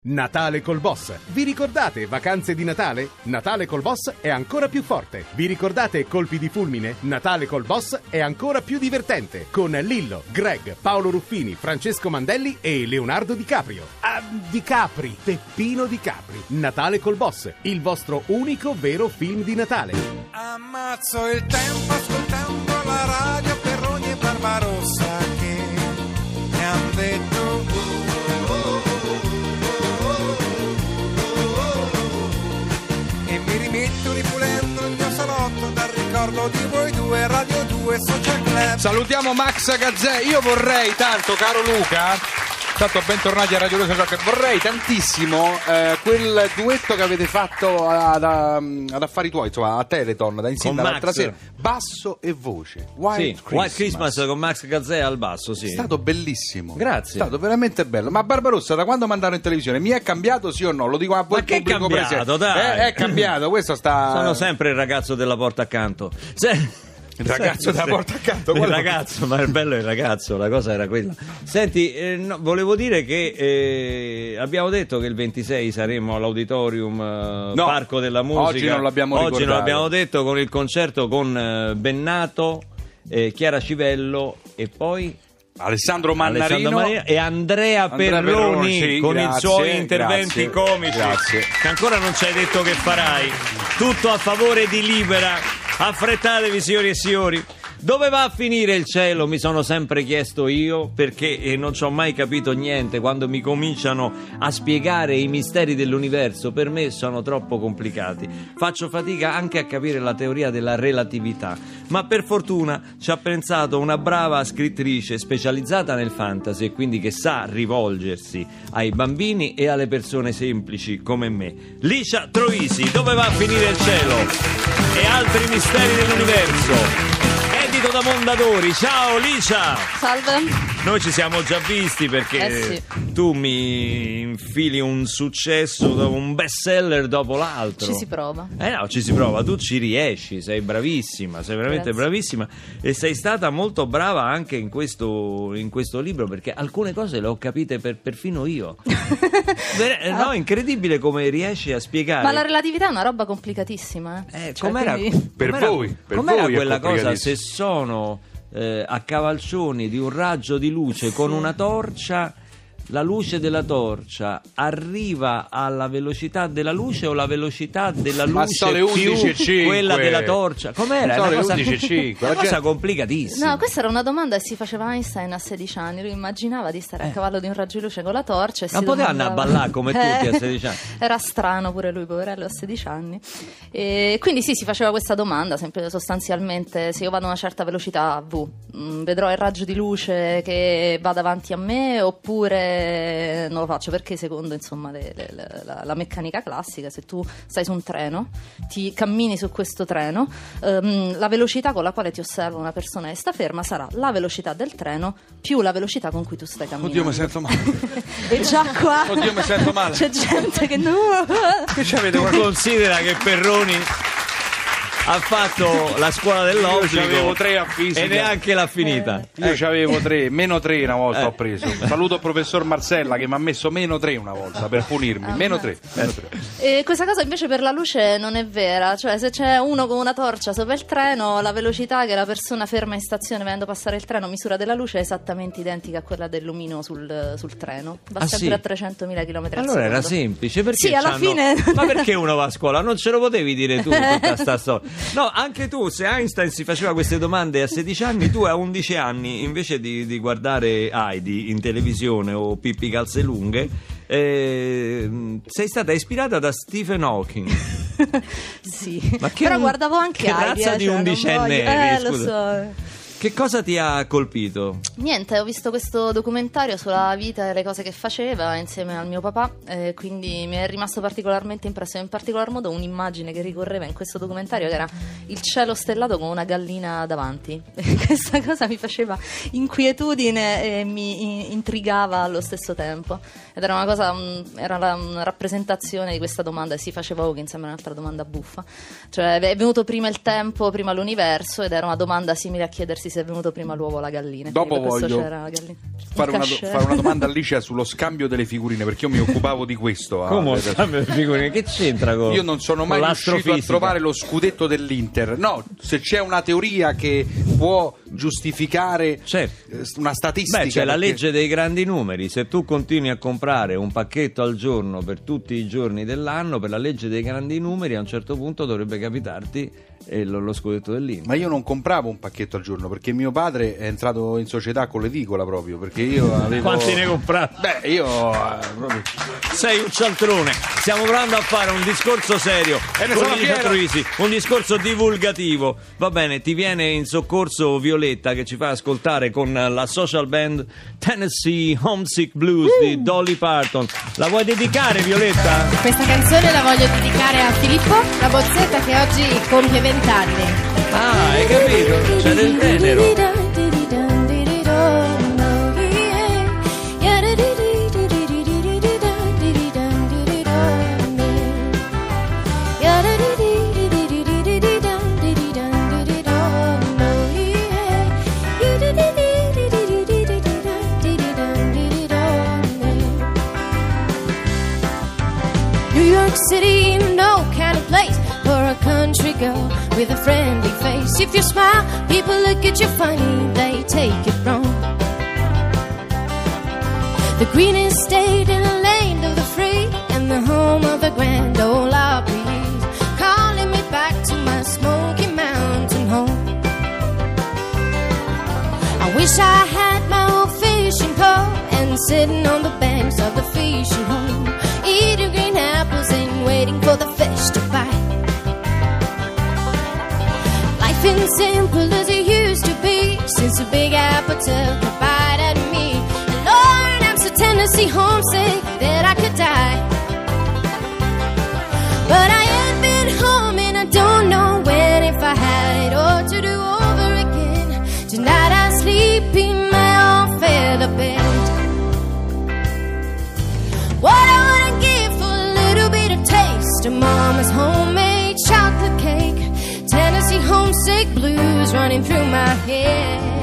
Natale col Boss. Vi ricordate vacanze di Natale? Natale col Boss è ancora più forte. Vi ricordate colpi di fulmine? Natale col Boss è ancora più divertente. Con Lillo, Greg, Paolo Ruffini, Francesco Mandelli e Leonardo Di Caprio. Ah, Di Capri, Peppino Di Capri. Natale col Boss, il vostro unico vero film di Natale. Ammazzo il tempo ascoltando la radio per ogni Barbarossa ricordo di voi due Radio 2 Social Club Salutiamo Max Gazzè. Io vorrei tanto, caro Luca. Tanto bentornati a Radio 2 Social Club. Vorrei tantissimo eh, quel duetto che avete fatto ad, ad Affari Tuoi, insomma, a Teleton, da insieme l'altra sera. Basso e voce. White, Sì, Christmas. White Christmas con Max Gazzè al basso, sì. È stato bellissimo. Grazie. È stato veramente bello. Ma Barbarossa, da quando mandarono in televisione, mi è cambiato sì o no? Lo dico a voi Ma che è cambiato, presente. dai? Eh, è cambiato, questo sta... Sono sempre il ragazzo della porta accanto. Se- Il ragazzo della porta accanto, Il ragazzo, ma il bello è il ragazzo, la cosa era quella. Senti, eh, no, volevo dire che eh, abbiamo detto che il 26 saremo all'Auditorium eh, No, Parco della Musica. oggi non l'abbiamo Oggi ricordato. non l'abbiamo detto con il concerto con eh, Bennato, eh, Chiara Civello e poi Alessandro Mannarino. Alessandro Maria e Andrea, Andrea Perroni, Perroni, sì, con grazie, i suoi interventi grazie, comici grazie. che ancora non ci hai detto che farai tutto a favore di Libera affrettatevi signori e signori dove va a finire il cielo? Mi sono sempre chiesto io perché eh, non ci ho mai capito niente quando mi cominciano a spiegare i misteri dell'universo. Per me sono troppo complicati. Faccio fatica anche a capire la teoria della relatività. Ma per fortuna ci ha pensato una brava scrittrice specializzata nel fantasy e quindi che sa rivolgersi ai bambini e alle persone semplici come me. Licia Troisi, dove va a finire il cielo? E altri misteri dell'universo. Edito da Mondadori, ciao Licia! Salve. Noi ci siamo già visti perché Eh sì. tu mi infili un successo, un bestseller dopo l'altro. Ci si prova. Eh no, ci si prova, tu ci riesci, sei bravissima, sei veramente Grazie. bravissima e sei stata molto brava anche in questo, in questo libro perché alcune cose le ho capite per- perfino io. Eh, no, incredibile come riesci a spiegare. Ma la relatività è una roba complicatissima. Eh. Eh, Cioè, com'era, quindi- Per com'era- voi, per com'era voi quella cosa se sono eh, a cavalcioni di un raggio di luce con una torcia la luce della torcia arriva alla velocità della luce o la velocità della Ma luce le più 11.05. quella della torcia? Com'era? Sono È le una cosa, 11.05, una la cosa complicatissima. No, questa era una domanda che si faceva Einstein a 16 anni. Lui immaginava di stare a cavallo di un raggio di luce con la torcia e Non si poteva andare a domandava- ballare come tutti a 16 anni. Era strano pure lui, poverello, a 16 anni. E quindi sì, si faceva questa domanda, sempre sostanzialmente, se io vado a una certa velocità V, mh, vedrò il raggio di luce che va davanti a me oppure non lo faccio? Perché secondo insomma le- le- le- la, la meccanica classica, se tu stai su un treno, ti cammini su questo treno, ehm, la velocità con la quale ti osserva una persona e sta ferma sarà la velocità del treno più la velocità con cui tu stai camminando. Oddio, mi sento male. E già qua Oddio, mi sento male. c'è gente che no. Che c'avete Tu considera che Perroni ha fatto la scuola dell'obbligo Io tre a fisica. e neanche l'ha finita. Io c'avevo tre, meno tre una volta Eh. ho preso. Saluto il professor Marcella che mi ha messo meno tre una volta per punirmi. Meno tre, meno tre. E questa cosa invece per la luce non è vera, cioè se c'è uno con una torcia sopra il treno, la velocità che la persona ferma in stazione vedendo passare il treno misura della luce è esattamente identica a quella del lumino sul, sul treno, va Ah, sempre sì? a 300.000 km al Allora era semplice perché Sì, alla fine- Ma perché uno va a scuola? Non ce lo potevi dire tu tutta sta storia. No, anche tu, se Einstein si faceva queste domande a 16 anni, tu a 11 anni, invece di, di guardare Heidi in televisione o Pippi Calze Lunghe, eh, sei stata ispirata da Stephen Hawking. Sì, Ma che però guardavo anche che Heidi, razza eh, di cioè, non undicenne eri, Eh, lo scusa? so. Che cosa ti ha colpito? Niente, ho visto questo documentario sulla vita e le cose che faceva insieme al mio papà, eh, quindi mi è rimasto particolarmente impresso, in particolar modo un'immagine che ricorreva in questo documentario che era il cielo stellato con una gallina davanti. Questa cosa mi faceva inquietudine e mi in- intrigava allo stesso tempo. Ed era una cosa, mm, era una rappresentazione di questa domanda e si faceva Hawking, sembra un'altra domanda buffa. Cioè è venuto prima il tempo, prima l'universo ed era una domanda simile a chiedersi chiedersi se è venuto prima l'uovo o la gallina. Dopo voglio c'era la gallina. fare una, do- fare una domanda a Alicia sullo scambio delle figurine, perché io mi occupavo di questo. ah, Come adesso. scambio di figurine? Che c'entra con Io non sono mai riuscito a trovare lo scudetto dell'Inter. No, se c'è una teoria che può giustificare Certo. eh, una statistica. Beh, c'è la perché- legge dei grandi numeri. Se tu continui a comprare un pacchetto al giorno per tutti i giorni dell'anno, per la legge dei grandi numeri, a un certo punto dovrebbe capitarti eh, lo, lo scudetto dell'Inter. Ma io non compravo un pacchetto al giorno perché mio padre è entrato in società con l'edicola proprio perché io avevo. Quanti ne compravi? Beh, io eh, proprio- Sei un cialtrone. Stiamo provando a fare un discorso serio E ne con fiero. Troisi, un discorso divulgativo. Va bene, ti viene in soccorso Violetta che ci fa ascoltare con la social band Tennessee Homesick Blues di Dolly Parton. La vuoi dedicare Violetta? Questa canzone la voglio dedicare a Filippo, la bozzetta che oggi compie 20 anni. Ah, hai capito? C'è del tenero. New York City, country girl with a friendly face. If you smile, people look at you funny, they take it wrong. The greenest state in the land of the free and the home of the grand ole Opry. Calling me back to my Smoky Mountain home. I wish I had my old fishing pole and sitting on the banks of the fishing hole, eating green apples and waiting for the fish ain't simple as it used to be since the Big Apple took a bite at me. And Lord, I'm so Tennessee homesick that I could die. But I ain't been home and I don't know when if I had it all to do over again. Tonight I sleep in my own feather bed. What I wanna give for a little bit of taste of mama's. Tennessee homesick blues running through my head.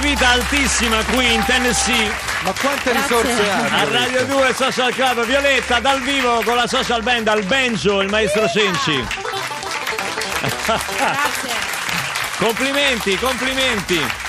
Vita altissima qui in Tennessee. Ma quante Grazie. risorse ha? A Radio 2 Social Club Violetta dal vivo con la social band al banjo, il maestro Cenci. Grazie. Complimenti, complimenti.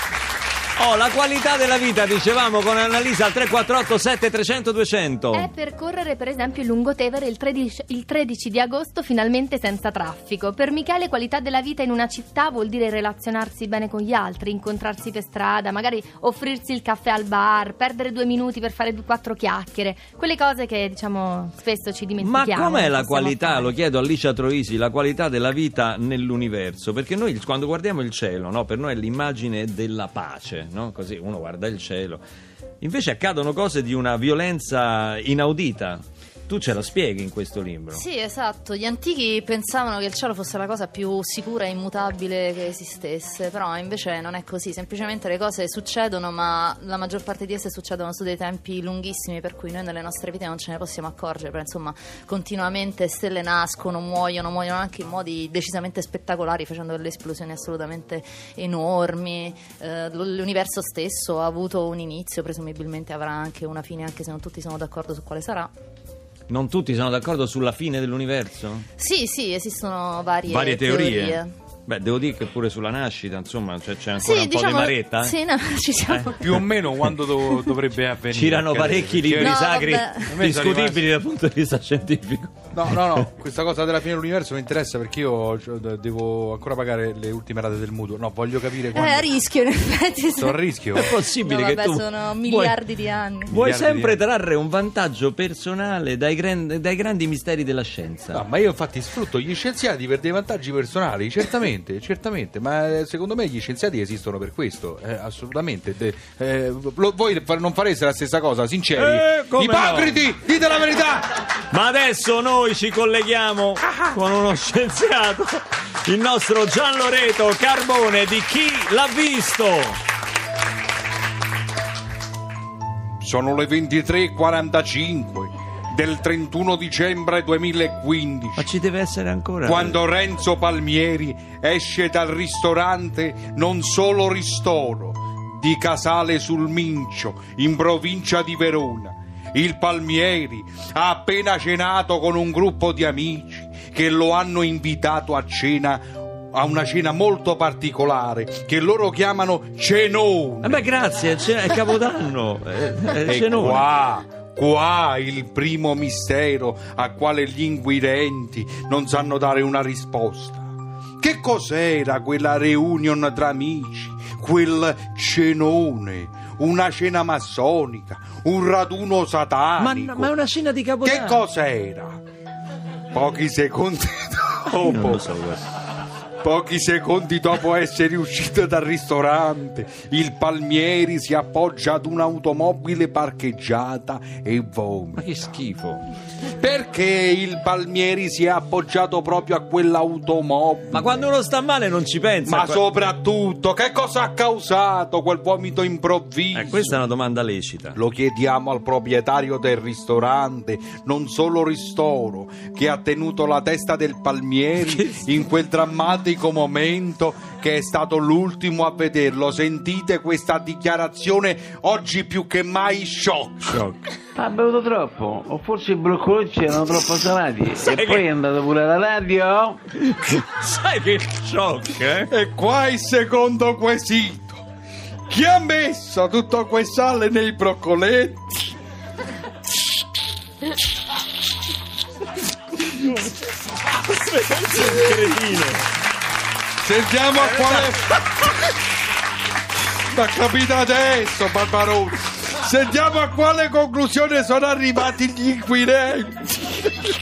Oh, la qualità della vita, dicevamo con Annalisa al 348 7300 200. È percorrere per esempio il Lungotevere il 13, il 13 di agosto finalmente senza traffico. Per Michele qualità della vita in una città vuol dire relazionarsi bene con gli altri, incontrarsi per strada, magari offrirsi il caffè al bar, perdere due minuti per fare due, quattro chiacchiere, quelle cose che diciamo spesso ci Ma dimentichiamo. com'è la qualità, fare. lo chiedo a Licia Troisi, la qualità della vita nell'universo? Perché noi quando guardiamo il cielo, no, per noi è l'immagine della pace, no? così uno guarda il cielo. Invece accadono cose di una violenza inaudita. Tu ce la spieghi in questo libro. Sì, esatto. Gli antichi pensavano che il cielo fosse la cosa più sicura e immutabile che esistesse, però invece non è così. Semplicemente le cose succedono, ma la maggior parte di esse succedono su dei tempi lunghissimi, per cui noi nelle nostre vite non ce ne possiamo accorgere. Però insomma, continuamente stelle nascono, muoiono, muoiono anche in modi decisamente spettacolari, facendo delle esplosioni assolutamente enormi. Eh, l'universo stesso ha avuto un inizio, presumibilmente avrà anche una fine, anche se non tutti sono d'accordo su quale sarà. Non tutti sono d'accordo sulla fine dell'universo? Sì, sì, esistono varie, Varie teorie. Beh, devo dire che pure sulla nascita, insomma, cioè, c'è ancora Sì, un diciamo, po' di maretta. Sì, no, ci siamo. Più o meno quando do- dovrebbe avvenire. Perché- parecchi libri No, sacri vabbè. Discutibili dal punto di vista scientifico. No, no, no, questa cosa della fine dell'universo mi interessa perché io cioè, de- devo ancora pagare le ultime rate del mutuo. No, voglio capire Eh, quando... a rischio, in effetti. Sto a rischio. È possibile No, che vabbè, tu sono vuoi- miliardi di anni. Vuoi Miliardi sempre trarre un vantaggio personale dai, gran- dai grandi misteri della scienza. No, ma io infatti sfrutto gli scienziati per dei vantaggi personali, certamente, certamente, ma eh, secondo me gli scienziati esistono per questo, eh, assolutamente. De- eh, lo- voi non fareste la stessa cosa, sinceri? Eh, Ipocriti, dite la verità! Ma adesso noi ci colleghiamo con uno scienziato, il nostro Gian Loreto Carbone di Chi l'ha visto. Sono le 23.45 del 31 dicembre 2015. Ma ci deve essere ancora. Quando Renzo Palmieri esce dal ristorante non solo ristoro di Casale sul Mincio in provincia di Verona. Il Palmieri ha appena cenato con un gruppo di amici che lo hanno invitato a cena a una cena molto particolare che loro chiamano cenone. Eh beh, grazie, è Capodanno. eh, E cenone. qua, qua il primo mistero a quale gli inquirenti non sanno dare una risposta. Che cos'era quella reunion tra amici, quel cenone, una cena massonica, un raduno Ma, satanico? ma è una cena di Capodanno. Che cos'era? Pochi secondi Non dopo lo so, guarda. Pochi secondi dopo essere uscito dal ristorante, il Palmieri si appoggia ad un'automobile parcheggiata e Ma vomita. che schifo. Perché il Palmieri si è appoggiato proprio a quell'automobile? Ma quando uno sta male non ci pensa. Ma Que- soprattutto, che cosa ha causato quel vomito improvviso? Eh, questa è una domanda lecita. Lo chiediamo al proprietario del ristorante, non solo ristoro, che ha tenuto la testa del Palmieri in quel drammatico momento che è stato l'ultimo a vederlo. Sentite questa dichiarazione oggi più che mai shock. Ha bevuto troppo, o forse i broccolotti erano troppo salati. Sai e che- poi è andato pure alla radio. Sai che shock, eh? E qua il secondo quesito. Chi ha messo tutto quel sale nei broccoletti? Cretino. Sentiamo a quale. Ma capita adesso, Barbarossa. Sentiamo a quale conclusione sono arrivati gli inquirenti.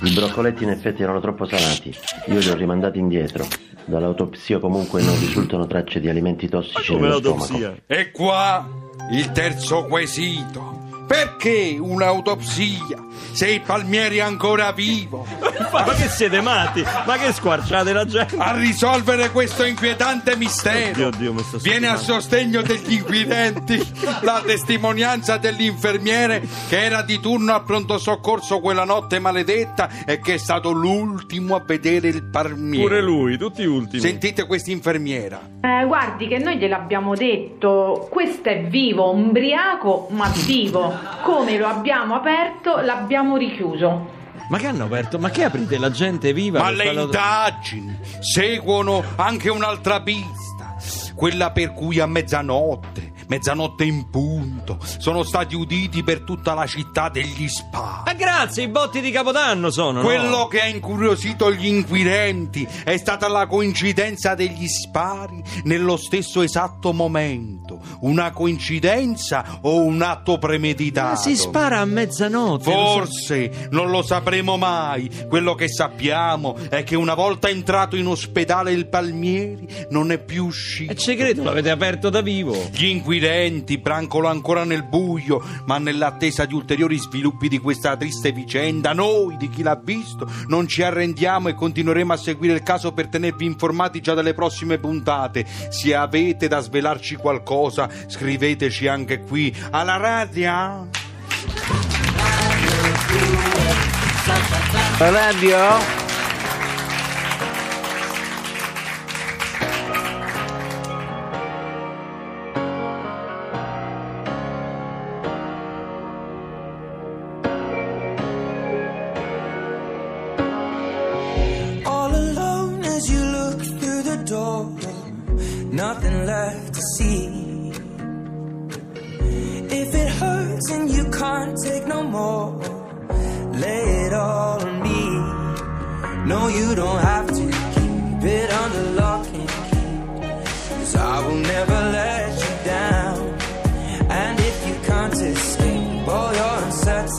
I broccoletti in effetti erano troppo salati. Io li ho rimandati indietro. Dall'autopsia comunque non risultano tracce di alimenti tossici Come nello stomaco. l'autopsia? E qua il terzo quesito. Perché un'autopsia se il Palmieri è ancora vivo? Ma che siete matti? Ma che squarciate la gente? A risolvere questo inquietante mistero Oddio, Dio, mi sto viene a sostegno degli inquirenti la testimonianza dell'infermiere che era di turno al pronto soccorso quella notte maledetta e che è stato l'ultimo a vedere il Palmieri. Pure lui, tutti ultimi. Sentite questa infermiera. Eh, guardi che noi gliel'abbiamo detto, questo è vivo, umbriaco ma vivo. Come lo abbiamo aperto, l'abbiamo richiuso. Ma che hanno aperto? Ma che aprite la gente viva? Ma per le farlo- indagini seguono anche un'altra pista, quella per cui a mezzanotte, mezzanotte in punto, sono stati uditi per tutta la città degli spari. Ma grazie, i botti di Capodanno sono. no? Quello che ha incuriosito gli inquirenti è stata la coincidenza degli spari nello stesso esatto momento. Una coincidenza o un atto premeditato? Ma si spara a mezzanotte. lo Forse non lo sapremo mai. Quello che sappiamo è che una volta entrato in ospedale il Palmieri non è più uscito. E ci credo, l'avete aperto da vivo. Gli inquirenti stridenti, brancolo ancora nel buio, ma nell'attesa di ulteriori sviluppi di questa triste vicenda, noi di chi l'ha visto non ci arrendiamo e continueremo a seguire il caso per tenervi informati già dalle prossime puntate. Se avete da svelarci qualcosa, scriveteci anche qui alla radio. Radio?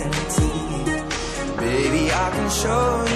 Uncertainties, baby, I can show you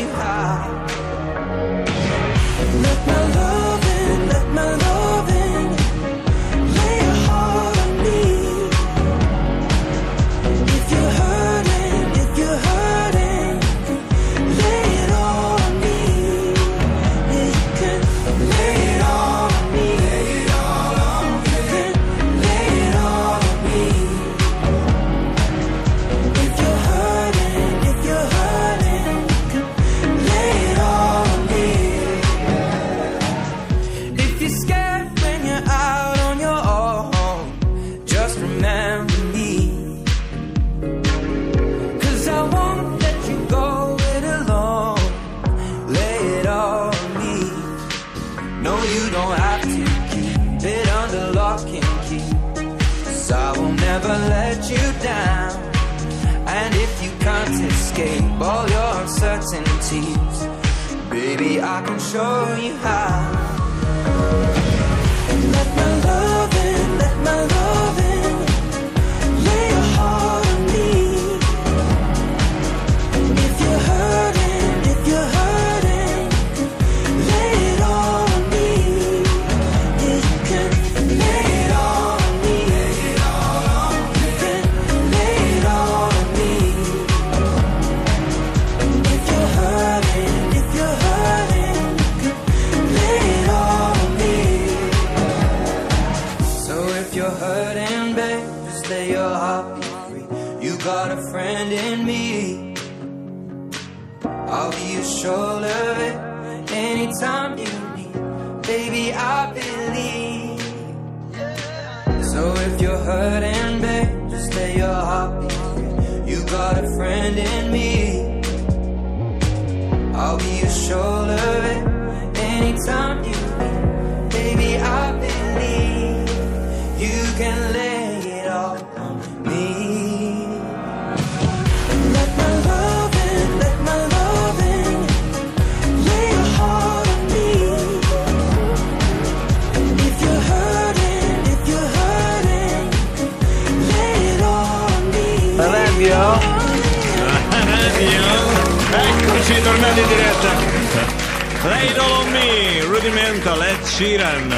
your uncertainties, baby, I can show you how. Eccoci, tornati in diretta. All on me, Rudimental, Ed Sheeran.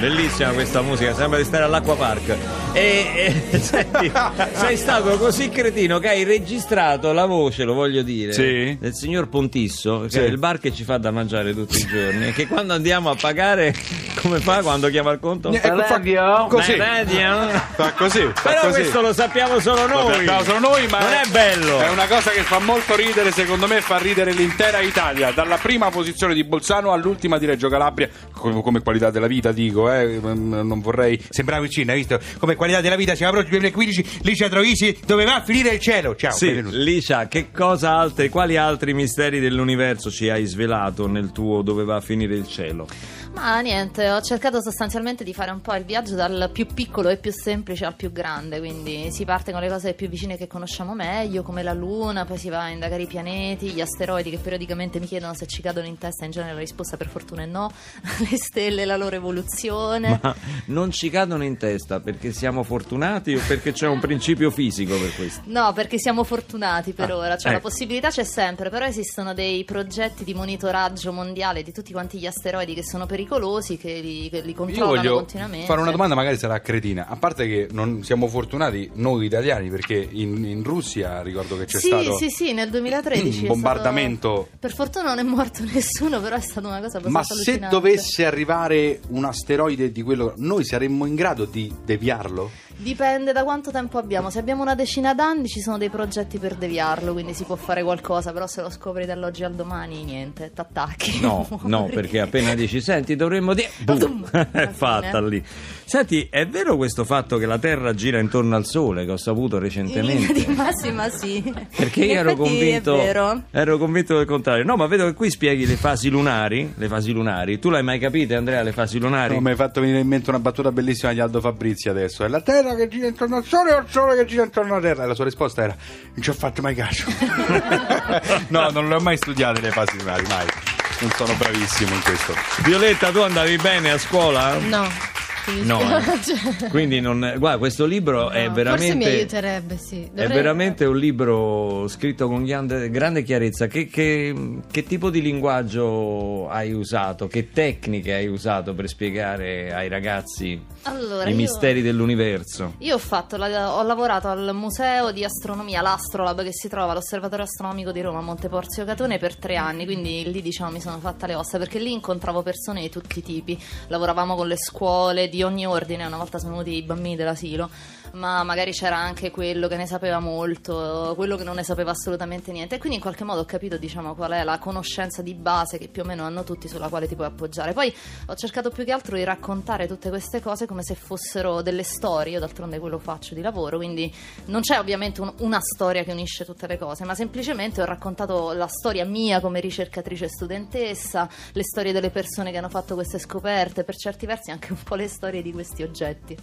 Bellissima questa musica, sembra di stare all'acqua park. E, e senti, sei stato così cretino che hai registrato la voce, lo voglio dire, Sì. del signor Pontisso, che Sì. è il bar che ci fa da mangiare tutti i giorni. E che quando andiamo a pagare, come fa quando chiama il conto? Ecco, fa Radio? così. Eh? Fa così, fa Però così. questo lo sappiamo solo Lo noi. sappiamo solo noi, ma non è bello. È una cosa che fa molto ridere, secondo me fa ridere l'intera Italia, dalla prima posizione di Bolzano all'ultima di Reggio Calabria, come, come qualità della vita dico, eh, non vorrei sembrare vicino, hai visto? Come qualità della vita siamo pronti 2015, Licia Troisi, dove va a finire il cielo? Ciao, Sì. Licia, che cosa altri, quali altri misteri dell'universo ci hai svelato nel tuo dove va a finire il cielo? Ma niente, ho cercato sostanzialmente di fare un po' il viaggio dal più piccolo e più semplice al più grande, quindi si parte con le cose più vicine che conosciamo meglio, come la Luna, poi si va a indagare i pianeti, gli asteroidi che periodicamente mi chiedono se ci cadono in testa, in genere la risposta per fortuna è no, le stelle, la loro evoluzione. Ma non ci cadono in testa perché siamo fortunati o perché c'è un principio fisico per questo? No, perché siamo fortunati per Ah, ora, cioè la ecco. possibilità c'è sempre, però esistono dei progetti di monitoraggio mondiale di tutti quanti gli asteroidi che sono pericolosi pericolosi che li, che li Io controllano voglio continuamente. fare una domanda, magari sarà cretina. A parte che non siamo fortunati noi italiani, perché in, in Russia ricordo che c'è sì, stato sì, sì, nel 2013 un bombardamento. stato- Per fortuna non è morto nessuno, però è stata una cosa abbastanza Ma se dovesse arrivare un asteroide di quello, noi saremmo in grado di deviarlo? Dipende da quanto tempo abbiamo. Se abbiamo una decina d'anni ci sono dei progetti per deviarlo, quindi si può fare qualcosa, però se lo scopri dall'oggi al domani niente, t'attacchi. No, no, perché appena dici, senti, dovremmo dire... Boom! È fatta lì. Senti, è vero questo fatto che la Terra gira intorno al Sole, che ho saputo In linea recentemente? di massima sì. Perché io ero convinto, È vero. ero convinto del contrario. No, ma vedo che qui spieghi le fasi lunari. Le fasi lunari. Tu l'hai mai capite, Andrea, le fasi lunari? No, mi hai fatto venire in mente una battuta bellissima di Aldo Fabrizi adesso. È la Terra che gira intorno al Sole o il Sole che gira intorno alla Terra? E la sua risposta era: Non ci ho fatto mai caso. no, non le ho mai studiate le fasi lunari, mai. Non sono bravissimo in questo. Violetta, tu andavi bene a scuola? No. No, eh. Cioè, Quindi non. Guarda, questo libro è no, veramente. Forse mi aiuterebbe, sì. È Dovrei- veramente un libro scritto con grande, grande chiarezza. Che, che- che tipo di linguaggio hai usato? Che tecniche hai usato per spiegare ai ragazzi Allora, i io- misteri dell'universo? Io ho, fatto ho lavorato al museo di astronomia, l'Astrolab, che si trova all'Osservatorio Astronomico di Roma, a Monteporzio Catone, per tre anni. Quindi lì diciamo mi sono fatta le ossa perché lì incontravo persone di tutti i tipi. Lavoravamo con le scuole di ogni ordine. Una volta sono venuti i bambini dell'asilo, ma magari c'era anche quello che ne sapeva molto, quello che non ne sapeva assolutamente niente. E quindi in qualche modo ho capito diciamo qual è la conoscenza di base che più o meno hanno tutti sulla quale ti puoi appoggiare. Poi ho cercato più che altro di raccontare tutte queste cose come se fossero delle storie, io d'altronde quello faccio di lavoro, quindi non c'è ovviamente un- una storia che unisce tutte le cose, ma semplicemente ho raccontato la storia mia come ricercatrice studentessa, le storie delle persone che hanno fatto queste scoperte, per certi versi anche un po' le storie di questi oggetti.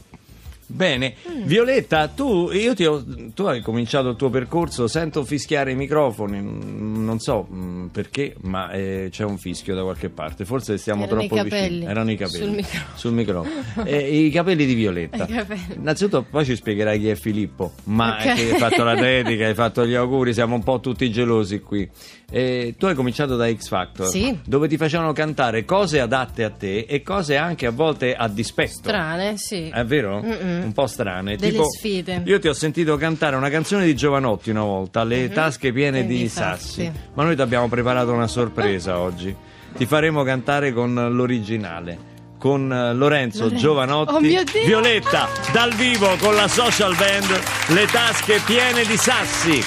Bene, Mm. Violetta, tu, io ti ho- tu hai cominciato il tuo percorso, sento fischiare i microfoni, mm, non so mm, perché, ma eh, c'è un fischio da qualche parte, forse stiamo Erano troppo i capelli. vicini. Erano i capelli. Sul microfono. Sul microfono. Eh, I capelli di Violetta. Capelli. Innanzitutto poi ci spiegherai chi è Filippo, ma Ok. che hai fatto la dedica, hai fatto gli auguri, siamo un po' tutti gelosi qui. Eh, tu hai cominciato da X Factor, Sì. dove ti facevano cantare cose adatte a te e cose anche a volte a dispetto. Strane, sì. È vero? Mm-mm. Un po' strane. Delle tipo, sfide. Io ti ho sentito cantare una canzone di Giovanotti una volta, Le Mhm. tasche piene di, Di sassi. sassi. Ma noi ti abbiamo preparato una sorpresa oggi. Ti faremo cantare con l'originale. Con eh, Lorenzo, Lorenzo. Giovanotti, Oh mio Dio! Violetta dal vivo con la social band Le tasche piene di sassi.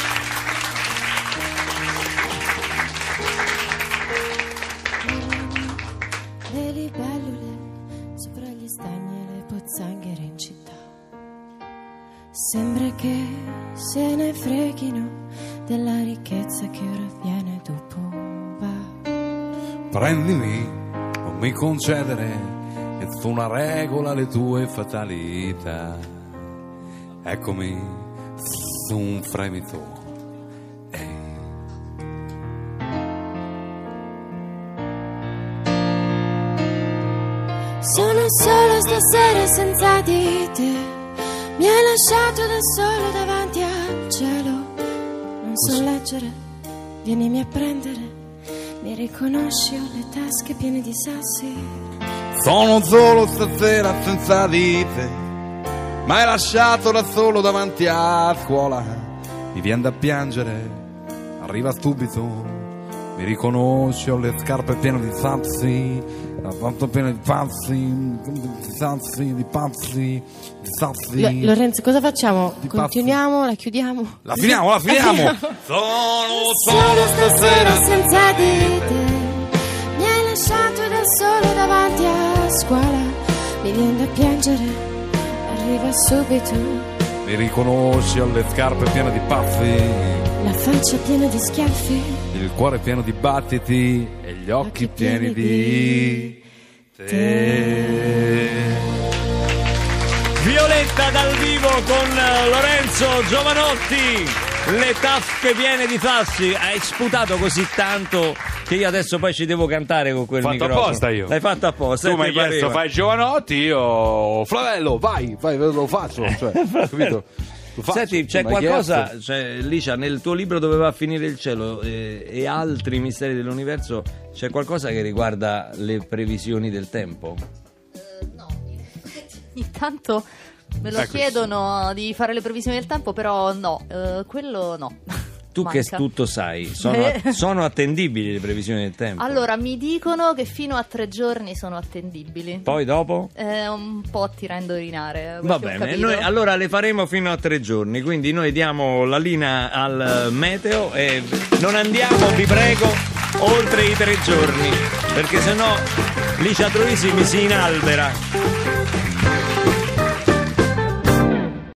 Ne freghino della ricchezza che ora viene dopo va. Prendimi, non mi concedere, è una regola le tue fatalità. Eccomi su un fremito. Ehi. Sono solo stasera senza di te. Mi hai lasciato da solo davanti so leggere, vienimi a prendere. Mi riconosci, ho le tasche piene di sassi. Sono solo stasera senza di te. Ma hai lasciato da solo davanti a scuola. Mi viene da piangere, arriva subito. Mi riconosci, ho le scarpe piene di sassi. La fatto piena di pazzi, di sassi, di pazzi, di sassi. Lo- Lorenzo, cosa facciamo? Di Continuiamo, la chiudiamo? La finiamo, la finiamo! Sono solo stasera senza di te. Mi hai lasciato da solo davanti a scuola. Mi viene da piangere, arriva subito. Mi riconosci, ho le scarpe piene di pazzi. La faccia piena di schiaffi. Il cuore pieno di battiti e gli occhi pieni di te. Violetta dal vivo con eh, Lorenzo Giovanotti. Le tasche piene di sassi. Hai sputato così tanto che io adesso poi ci devo cantare con quel Fatto microfono. apposta io. L'hai fatto apposta. Tu e mi hai chiesto fai Giovanotti, io Flavello, vai, vai, lo faccio, cioè, capito? Faccio, Senti, c'è qualcosa, cioè, Licia, nel tuo libro dove va a finire il cielo eh, e altri misteri dell'universo, c'è qualcosa che riguarda le previsioni del tempo? Ogni tanto me lo Ecco. chiedono di fare le previsioni del tempo, però no, eh, quello no. Tu che Manca. tutto sai, sono, Eh. sono attendibili le previsioni del tempo? Allora, mi dicono che fino a tre giorni sono attendibili. Poi dopo? È un po' tira a indovinare. Va perché ho bene, noi allora le faremo fino a tre giorni, quindi noi diamo la linea al meteo e non andiamo, vi prego, oltre i tre giorni, perché sennò Licia Troisi mi si inalbera.